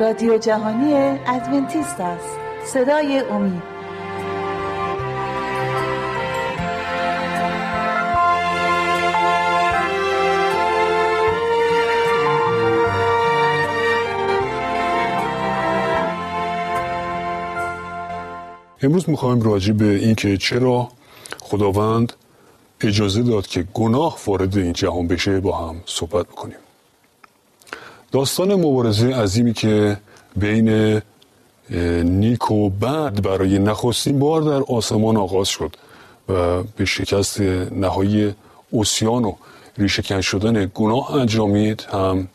رادیو جهانی ادونتیست است. صدای امید. امروز می‌خوایم راجع به اینکه چرا خداوند اجازه داد که گناه وارد این جهان بشه با هم صحبت بکنیم. داستان مبارزه عظیمی که بین نیک و بد برای نخستین بار در آسمان آغاز شد و به شکست نهایی اوسیان و ریشهکن شدن گناه انجامید هم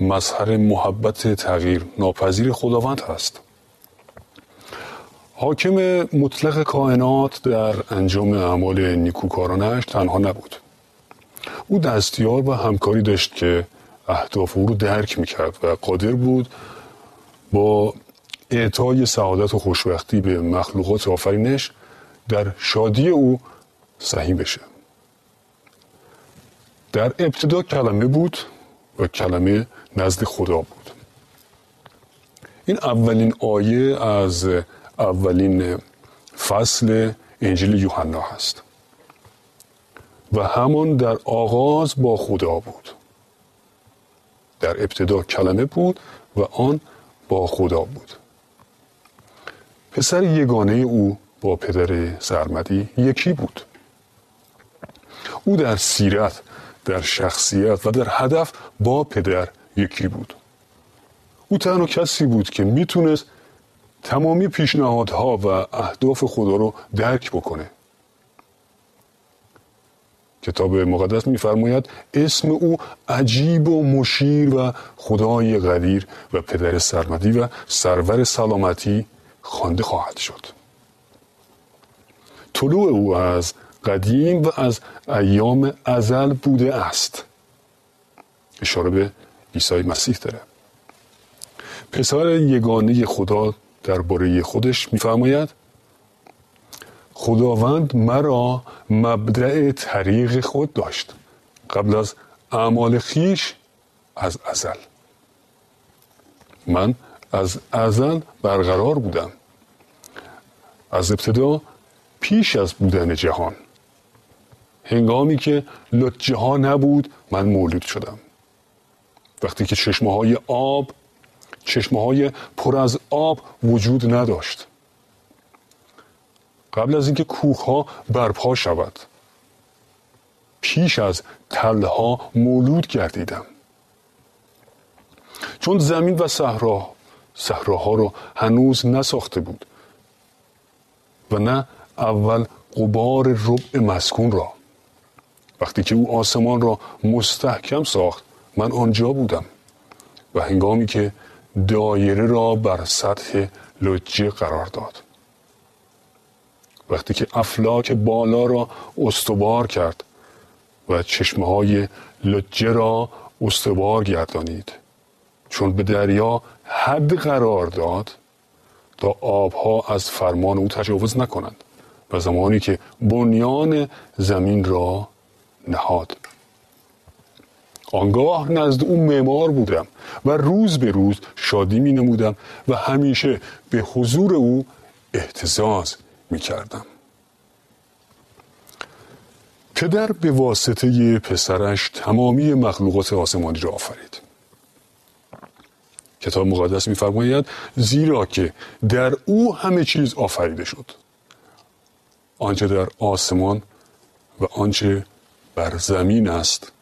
مظهر محبت تغییر ناپذیر خداوند هست. حاکم مطلق کائنات در انجام اعمال نیکوکارانش تنها نبود. او دستیار و همکاری داشت که اهداف او رو درک می‌کرد و قادر بود با اعطای سعادت و خوشبختی به مخلوقات آفرینش در شادی او سهیم بشه. در ابتدا کلمه بود و کلمه نزد خدا بود. این اولین آیه از اولین فصل انجیل یوحنا هست و همان در آغاز با خدا بود. در ابتدا کلمه بود و آن با خدا بود. پسر یگانه او با پدر سرمدی یکی بود. او در سیرت در شخصیت و در هدف با پدر یکی بود. او تنها کسی بود که می‌تونست تمامی پیشنهادها و اهداف خدا رو درک بکنه. کتاب مقدس میفرماید اسم او عجیب و مشیر و خدای قدیر و پدر سرمدی و سرور سلامتی خوانده خواهد شد. طلوع او از قدیم و از ایام ازل بوده است. اشاره به عیسی مسیح داره. پسر یگانه خدا درباره خودش میفرماید خداوند مرا مبدع طریق خود داشت قبل از اعمال خیش از ازل. من از ازل برقرار بودم. از ابتدا پیش از بودن جهان. هنگامی که لجه ها نبود من مولود شدم. وقتی که چشمه های آب چشمه های پر از آب وجود نداشت. قبل از اینکه کوه ها برپا شود. پیش از تله مولود گردیدم. چون زمین و صحرا صحراها رو هنوز نساخته بود و نه اول قبار ربع مسکون را. وقتی که او آسمان را مستحکم ساخت من آنجا بودم و هنگامی که دایره را بر سطح لجه قرار داد. وقتی که افلاک بالا را استوار کرد و چشمه های لجه را استوار گردانید. چون به دریا حد قرار داد تا آبها از فرمان او تجاوز نکنند و زمانی که بنیان زمین را نهاد. آنگاه نزد او معمار بودم و روز به روز شادی می نمودم و همیشه به حضور او احتزاز می کردم پدر به واسطه پسرش تمامی مخلوقات آسمانی را آفرید. کتاب مقدس میفرماید زیرا که در او همه چیز آفریده شد. آنچه در آسمان و آنچه بر زمین است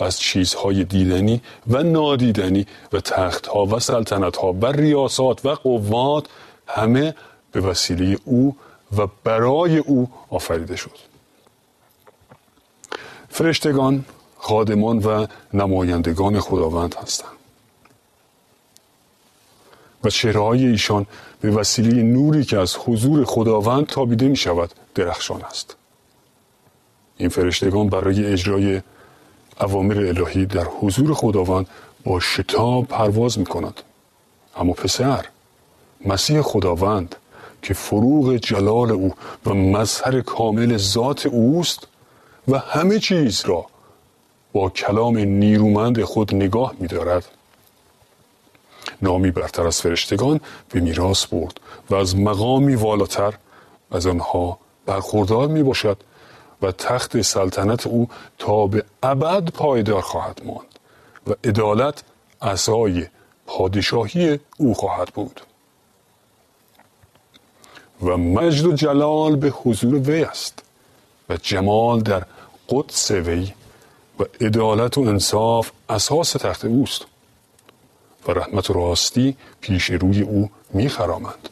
از چیزهای دیدنی و نادیدنی و تختها و سلطنتها و ریاست و قوات همه به وسیله او و برای او آفریده شد. فرشتگان خادمان و نمایندگان خداوند هستند. و چهرهای ایشان به وسیله نوری که از حضور خداوند تابیده می شود درخشان است. این فرشتگان برای اجرای اوامر الهی در حضور خداوند با شتاب پرواز می کند اما پسر مسیح خداوند که فروغ جلال او و مظهر کامل ذات اوست و همه چیز را با کلام نیرومند خود نگاه می دارد نامی برتر از فرشتگان به میراث برد و از مقامی والاتر از آنها برخوردار می باشد و تخت سلطنت او تا به ابد پایدار خواهد ماند و عدالت عصای پادشاهی او خواهد بود. و مجد و جلال به حضور وی است و جمال در قدس وی و عدالت و انصاف اساس تخت اوست و رحمت و راستی پیش روی او میخرامند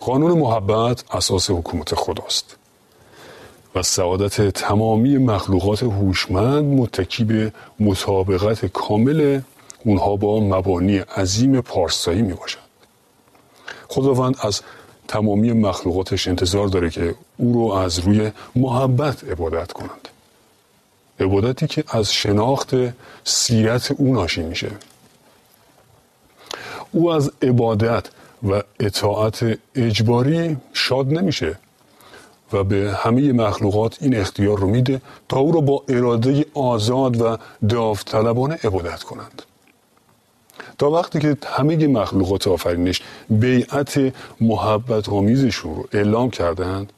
قانون محبت اساس حکومت خداست و سعادت تمامی مخلوقات هوشمند متکی به مطابقت کامل اونها با مبانی عظیم پارسایی می باشد. خداوند از تمامی مخلوقاتش انتظار داره که او رو از روی محبت عبادت کنند. عبادتی که از شناخت سیرت او ناشی میشه. او از عبادت و اطاعت اجباری شاد نمیشه و به همه مخلوقات این اختیار رو میده تا او رو با اراده آزاد و داوطلبانه عبادت کنند. تا وقتی که همه مخلوقات آفرینش بیعت محبت آمیزشون رو اعلام کردند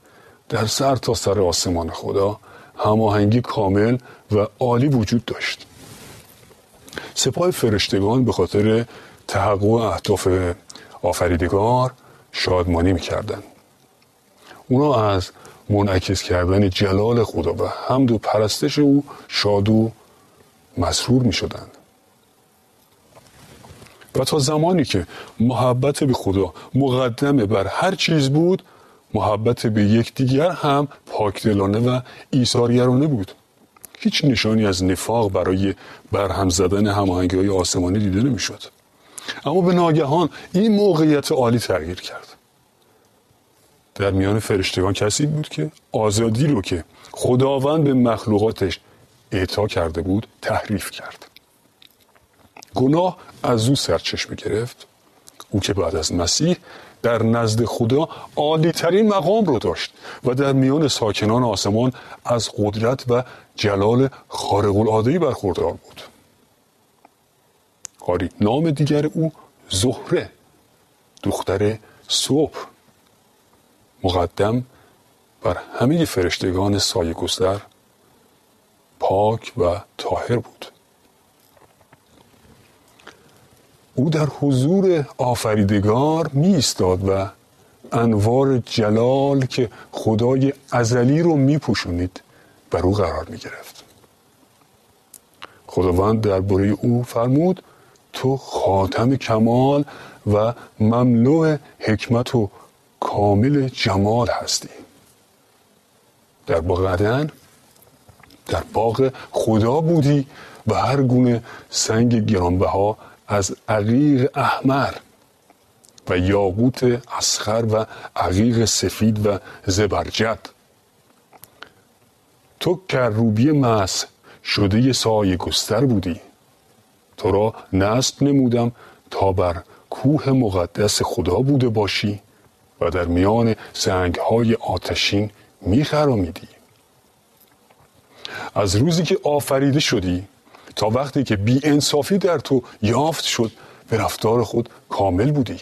در سر تا سر آسمان خدا هماهنگی کامل و عالی وجود داشت سپاه فرشتگان به خاطر تحقق اهداف آفریدگار شادمانی می‌کردن اونا از منعکس کردن جلال خدا و حمد و پرستش او شاد و مسرور می شدن. و تا زمانی که محبت به خدا مقدمه بر هر چیز بود محبت به یکدیگر هم پاکدلانه و ایثارگرانه بود. هیچ نشانی از نفاق برای برهم زدن هماهنگی های آسمانی دیده نمی‌شد. اما به ناگهان این موقعیت عالی تغییر کرد. در میان فرشتگان کسی بود که آزادی رو که خداوند به مخلوقاتش اعطا کرده بود تحریف کرد. گناه از او سرچشمه گرفت. او که بعد از مسیح در نزد خدا عالی ترین مقام رو داشت و در میان ساکنان آسمان از قدرت و جلال خارق العاده برخوردار بود. آری نام دیگر او زهره دختر صبح. مقدم بر همه فرشتگان سایه گستر پاک و طاهر بود. او در حضور آفریدگار می ایستاد و انوار جلال که خدای ازلی رو می پوشونید بر او قرار می گرفت خداوند درباره او فرمود تو خاتم کمال و مملو حکمت و کامل جمال هستی. در باغ عدن در باغ خدا بودی و هر گونه سنگ گرانبها از عقیق احمر و یاقوت اسخر و عقیق سفید و زبرجد. تو کروبی مس شده سایه گستر بودی. تو را نصب نمودم تا بر کوه مقدس خدا بوده باشی و در میان سنگ های آتشین میخرامیدی از روزی که آفریده شدی تا وقتی که بی انصافی در تو یافت شد به رفتار خود کامل بودی.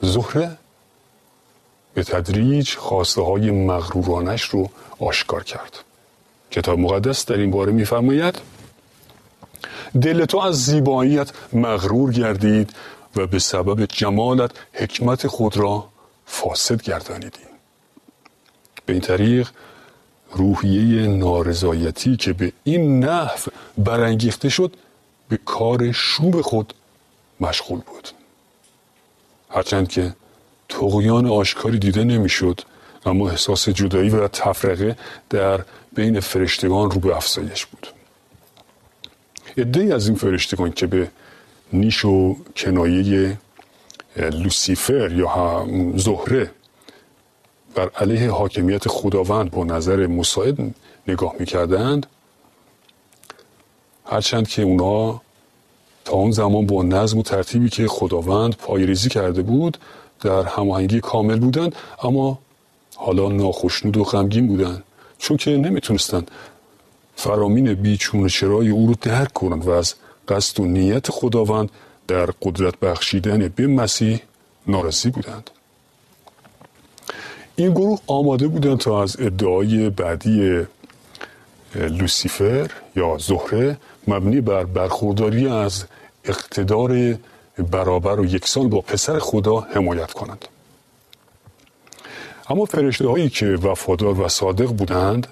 زهره به تدریج خواسته های مغرورانش رو آشکار کرد. کتاب مقدس در این باره میفرماید دل تو از زیباییت مغرور گردید و به سبب جمالت حکمت خود را فاسد گردانیدی. به این طریق روحیه نارضایتی که به این نحو برانگیخته شد به کار شوب خود مشغول بود. هرچند که تقیان آشکاری دیده نمی‌شد اما احساس جدایی و تفرقه در بین فرشتگان رو به افزایش بود. ادهی از این فرشتگان که به نیش و کنایه لوسیفر یا زهره بر علیه حاکمیت خداوند با نظر مساعد نگاه می‌کردند هرچند که اونا تا اون زمان با نظم و ترتیبی که خداوند پایریزی کرده بود در هماهنگی کامل بودند اما حالا ناخشنود و غمگین بودند چون که نمی‌تونستند فرامین بیچون چرای او رو درک کنند و از قصد و نیت خداوند در قدرت بخشیدن به مسیح ناراضی بودند. این گروه آماده بودند تا از ادعای بعدی لوسیفر یا زهره مبنی بر برخورداری از اقتدار برابر و یکسان با پسر خدا حمایت کنند. اما فرشته هایی که وفادار و صادق بودند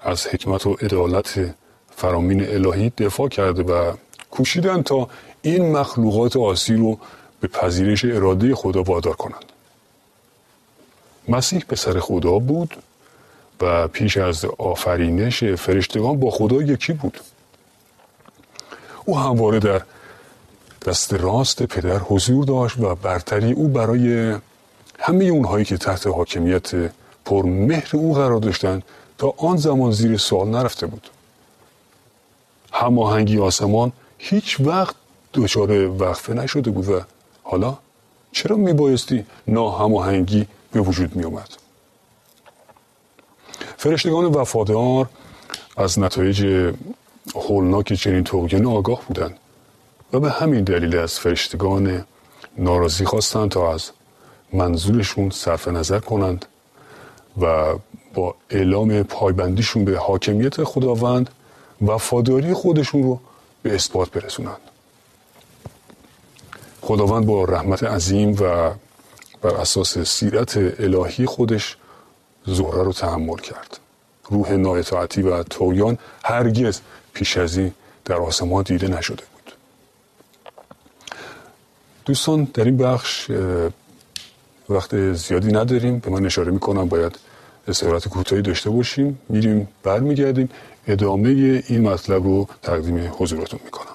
از حکمت و عدالت فرامین الهی دفاع کرده و کوشیدند تا این مخلوقات آسی رو به پذیرش اراده خدا وادار کنند. مسیح پسر خدا بود و پیش از آفرینش فرشتگان با خدا یکی بود. او همواره در دست راست پدر حضور داشت و برتری او برای همه اونهایی که تحت حاکمیت پرمهر او قرار داشتند تا آن زمان زیر سوال نرفته بود. هماهنگی آسمان هیچ وقت دچار وقفه نشده بود و حالا چرا میبایستی ناهماهنگی به وجود می اومد فرشتگان وفادار از نتایج هولناک چنین توقیان آگاه بودند و به همین دلیل از فرشتگان ناراضی خواستند تا از منظورشون صرف نظر کنند و با اعلام پایبندیشون به حاکمیت خداوند وفاداری خودشون رو به اثبات برسونند. خداوند با رحمت عظیم و بر اساس سیرت الهی خودش زهره رو تحمل کرد. روح نااطاعتی و تویان هرگز پیش از این در آسمان دیده نشده بود. دوستان در این بخش وقت زیادی نداریم. به من اشاره می‌کنم باید استراحت کوتاهی داشته باشیم. میریم برمیگردیم. ادامه این مطلب رو تقدیم حضورتون می‌کنم.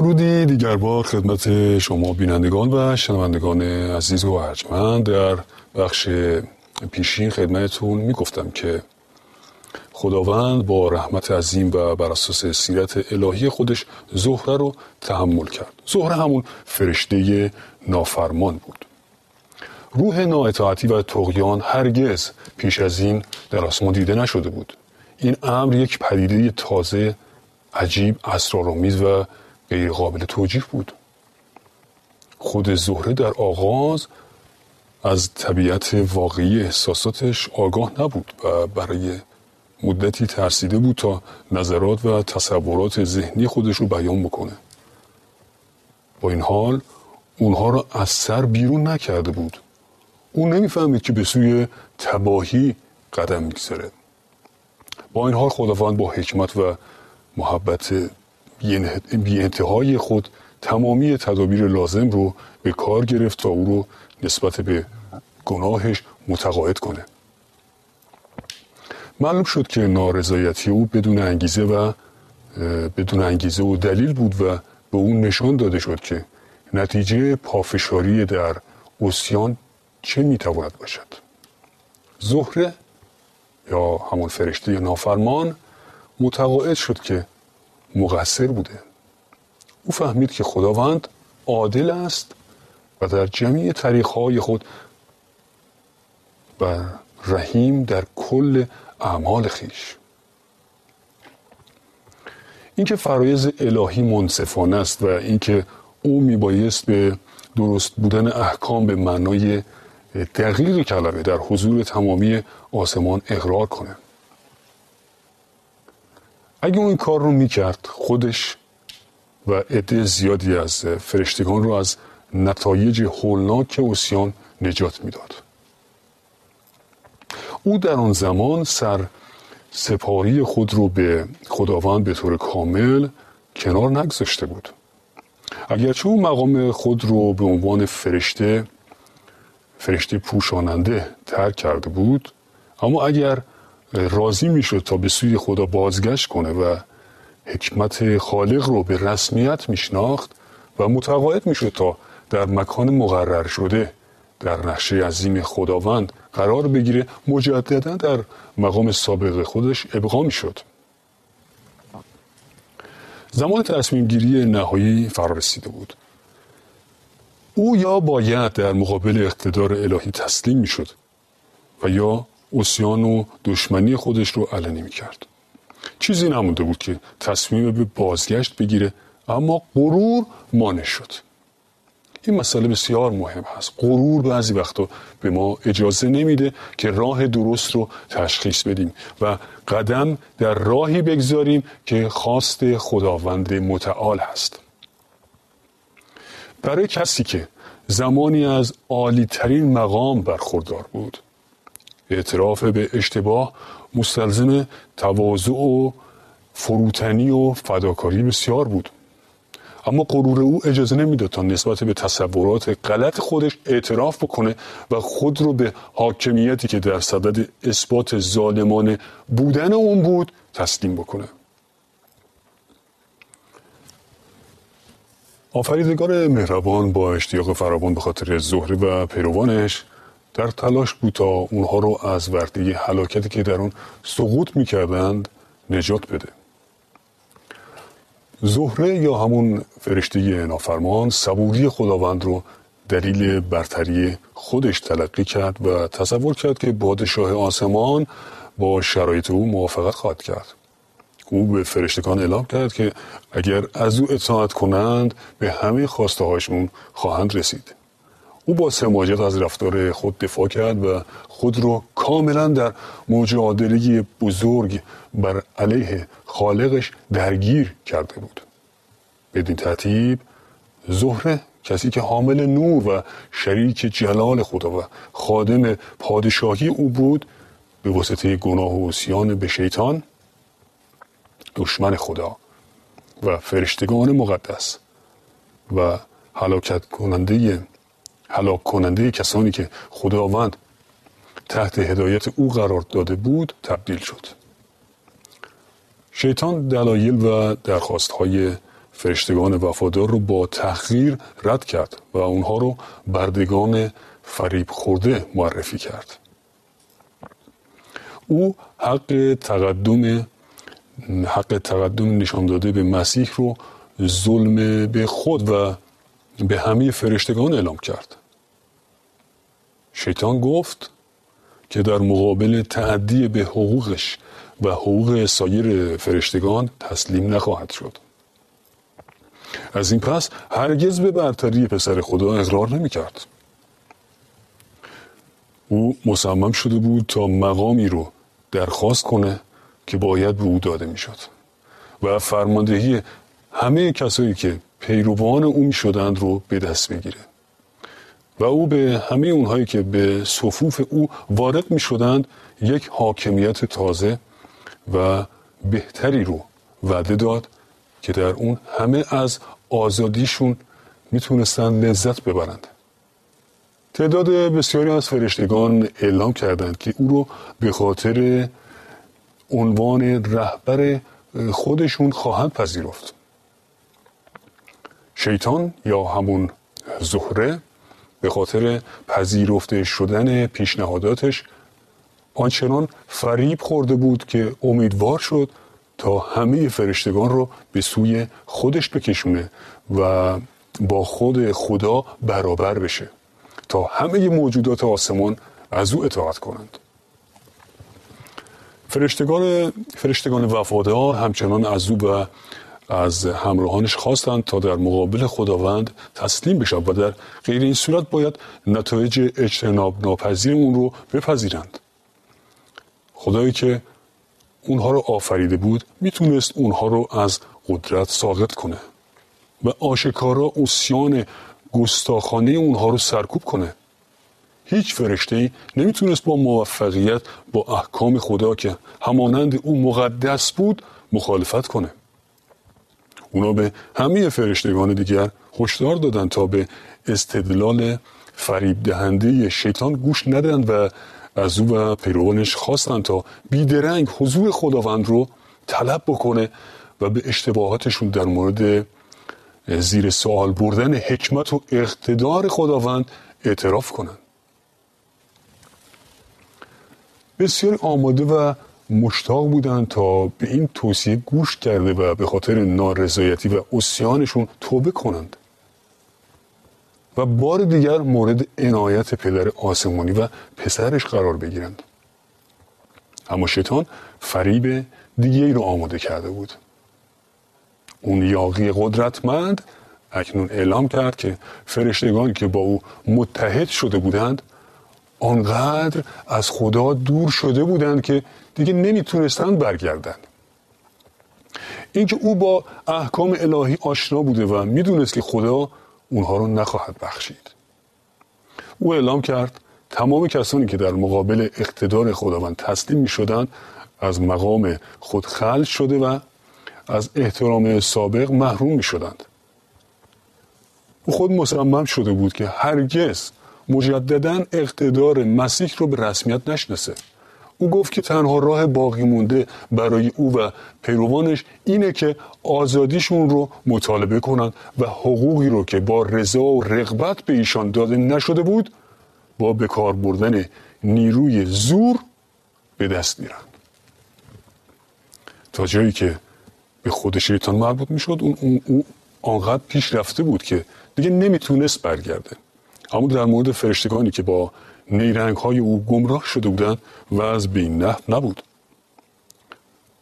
درودی دیگر بار خدمت شما بینندگان و شنوندگان عزیز و ارجمند. در بخش پیشین خدمتتون می‌گفتم که خداوند با رحمت عظیم و بر اساس سیرت الهی خودش زهره رو تحمل کرد. زهره همون فرشته نافرمان بود. روح نااطاعتی و تقیان هرگز پیش از این در آسمان دیده نشده بود. این امر یک پدیده تازه عجیب اسرارآمیز و غیر قابل توجیه بود. خود زهره در آغاز از طبیعت واقعی احساساتش آگاه نبود و برای مدتی ترسیده بود تا نظرات و تصورات ذهنی خودش رو بیان بکنه. با این حال اونها را از سر بیرون نکرده بود. او نمی‌فهمید که به سوی تباهی قدم می‌گذاره. با این حال خداوند با حکمت و محبت بی انتهای خود تمامی تدابیر لازم رو به کار گرفت تا او رو نسبت به گناهش متقاعد کنه. معلوم شد که نارضایتی او بدون انگیزه و بدون انگیزه و دلیل بود و به اون نشان داده شد که نتیجه پافشاری در اوسیان چه می‌تواند باشد. زهره یا همون فرشته نافرمان متقاعد شد که مقصر بوده. او فهمید که خداوند عادل است و در جمعی طریقهای خود بر رحیم در کل اعمال خیش. اینکه فرایز الهی منصفانه است و اینکه او میبایست به درست بودن احکام به معنای دقیق کلمه در حضور تمامی آسمان اقرار کنه. اگه اون کار رو می‌کرد خودش و عده زیادی از فرشتگان رو از نتایج هولناک اوسیان نجات می‌داد. او در آن زمان سر سپاری خود رو به خداوند به طور کامل کنار نگذاشته بود. اگرچه او مقام خود رو به عنوان فرشته فرشته پوشاننده ترک کرده بود اما اگر راضی می‌شد تا به سوی خدا بازگشت کنه و حکمت خالق رو به رسمیت میشناخت و متقاعد می‌شد تا در مکان مقرر شده در نقشه عظیم خداوند قرار بگیره مجددا در مقام سابق خودش ابقا می‌شد. زمان تصمیم گیری نهایی فرا رسیده بود. او یا باید در مقابل اقتدار الهی تسلیم می‌شد و یا اوسیان و دشمنی خودش رو علنی می‌کرد. چیزی نمونده بود که تصمیم به بازگشت بگیره اما غرور مانع شد. این مسئله بسیار مهم هست غرور بعضی وقتا به ما اجازه نمیده که راه درست رو تشخیص بدیم و قدم در راهی بگذاریم که خواست خداوند متعال هست. برای کسی که زمانی از عالی ترین مقام برخوردار بود اعتراف به اشتباه مستلزم تواضع و فروتنی و فداکاری بسیار بود. اما غرور او اجازه نمی‌داد تا نسبت به تصورات غلط خودش اعتراف بکنه و خود رو به حاکمیتی که در صدد اثبات ظالمانه بودن اون بود تسلیم بکنه. آفریدگار مهربان با اشتیاق فراوان به خاطر زهره و پیروانش در تلاش بود تا اونها رو از ورطه حلاکتی که در اون سقوط می‌کردند نجات بده. زهره یا همون فرشته نافرمان صبوری خداوند رو دلیل برتری خودش تلقی کرد و تصور کرد که پادشاه آسمان با شرایط او موافقت خواهد کرد. او به فرشتگان اعلام کرد که اگر از او اطاعت کنند به همه خواسته هاشون خواهند رسید. او با سماجت از رفتار خود دفاع کرد و خود رو کاملا در مجادله بزرگ بر علیه خالقش درگیر کرده بود. بدین ترتیب زهره کسی که حامل نور و شریک جلال خدا و خادم پادشاهی او بود به واسطه گناه و اسیان به شیطان دشمن خدا و فرشتگان مقدس و هلاکت کننده هلاک کننده کسانی که خداوند تحت هدایت او قرار داده بود تبدیل شد. شیطان دلایل و درخواست های فرشتگان وفادار رو با تحقیر رد کرد و اونها رو بردگان فریب خورده معرفی کرد. او حق تقدم حق تقدم نشان داده به مسیح رو ظلم به خود و به همه فرشتگان اعلام کرد. شیطان گفت که در مقابل تعدی به حقوقش و حقوق سایر فرشتگان تسلیم نخواهد شد از این پس هرگز به برتری پسر خدا اقرار نمی کرد. او مصمم شده بود تا مقامی رو درخواست کنه که باید به او داده می شد و فرماندهی همه کسایی که پیروان او می شدند رو به دست بگیره و او به همه اونهایی که به صفوف او وارد می شدند یک حاکمیت تازه و بهتری رو وعده داد که در اون همه از آزادیشون می‌تونستن لذت ببرند. تعداد بسیاری از فرشتگان اعلام کردند که او رو به خاطر عنوان رهبر خودشون خواهند پذیرفت. شیطان یا همون زهره به خاطر پذیرفته شدن پیشنهاداتش. آنچنان فریب خورده بود که امیدوار شد تا همه فرشتگان رو به سوی خودش بکشونه و با خود خدا برابر بشه تا همه موجودات آسمان از او اطاعت کنند. فرشتگان, فرشتگان وفادار همچنان از او و از همراهانش خواستند تا در مقابل خداوند تسلیم بشند و در غیر این صورت باید نتایج اجتناب ناپذیر اون رو بپذیرند. خدایی که اونها رو آفریده بود می‌تونست اونها رو از قدرت ساقط کنه و آشکارا اسیان گستاخانه اونها رو سرکوب کنه. هیچ فرشته ای نمی‌تونست با موفقیت با احکام خدا که همانند او مقدس بود مخالفت کنه. اونا به همه فرشتگان دیگر هشدار دادند تا به استدلال فریب دهنده شیطان گوش ندند و از او و پیروانش خواستند تا بیدرنگ حضور خداوند رو طلب بکنه و به اشتباهاتشون در مورد زیر سوال بردن حکمت و اقتدار خداوند اعتراف کنند بسیار آماده و مشتاق بودند تا به این توصیه گوش کرده و به خاطر نارضایتی و اسیانشون توبه کنند. و بار دیگر مورد عنایت پدر آسمانی و پسرش قرار بگیرند. اما شیطان فریب دیگه رو آماده کرده بود. اون یاقی قدرتمند اکنون اعلام کرد که فرشتگانی که با او متحد شده بودند آنقدر از خدا دور شده بودند که دیگه نمی‌تونستند برگردند اینکه او با احکام الهی آشنا بوده و می‌دونست که خدا اونها رو نخواهد بخشید. او اعلام کرد تمام کسانی که در مقابل اقتدار خداوند تسلیم می شدند از مقام خود خل شده و از احترام سابق محروم می شدند. او خود مصمم شده بود که هرگز مجددا اقتدار مسیح رو به رسمیت نشناسه. او گفت که تنها راه باقی مونده برای او و پیروانش اینه که آزادیشون رو مطالبه کنند و حقوقی رو که با رضا و رغبت به ایشان داده نشده بود با بکار بردن نیروی زور به دست میرن. تا جایی که به خود شیطان مربوط می‌شد اون, اون, اون آنقدر پیش رفته بود که دیگه نمی‌تونست برگرده. اما در مورد فرشتگانی که با نیرنگ های او گمراه شده بودند و از بین نه نبود.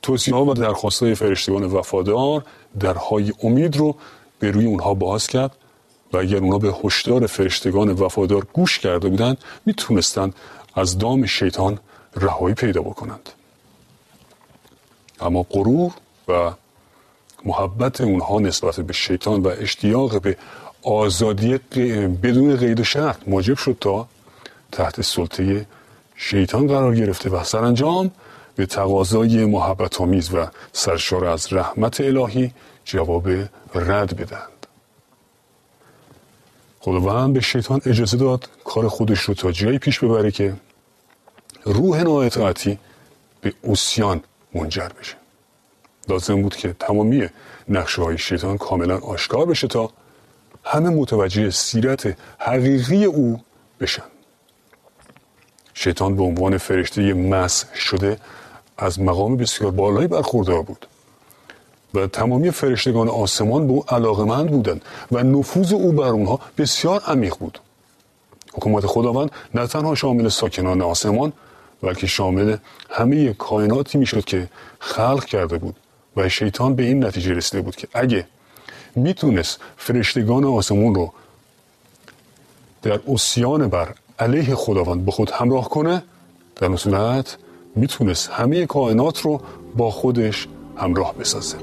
توصیه ها و درخواست های فرشتگان وفادار درهای امید رو به روی اونها باز کرد و اگر اونها به هشدار فرشتگان وفادار گوش کرده بودند می‌تونستند از دام شیطان رهایی پیدا بکنند. اما غرور و محبت اونها نسبت به شیطان و اشتیاق به آزادی بدون قید و شرط موجب شد تا تحت سلطه شیطان قرار گرفته و سرانجام به تقاضای محبت آمیز و سرشار از رحمت الهی جواب رد بدند خداوند به شیطان اجازه داد کار خودش رو تا جایی پیش ببره که روح نااطاعتی به اوسیان منجر بشه. لازم بود که تمامی نقشه های شیطان کاملا آشکار بشه تا همه متوجه سیرت حقیقی او بشن. شیطان به عنوان فرشته مسح شده از مقام بسیار بالایی برخوردار بود. و تمامی فرشتگان آسمان به او علاقمند بودند و نفوذ او بر اونها بسیار عمیق بود. حکومت خداوند نه تنها شامل ساکنان آسمان بلکه شامل همه کائناتی می‌شد که خلق کرده بود و شیطان به این نتیجه رسیده بود که اگه می‌تونست فرشتگان آسمون رو در اسیان بر علیه خداوند به خود همراه کنه در صورت می‌تونست همه کائنات رو با خودش همراه بسازه.